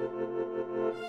Música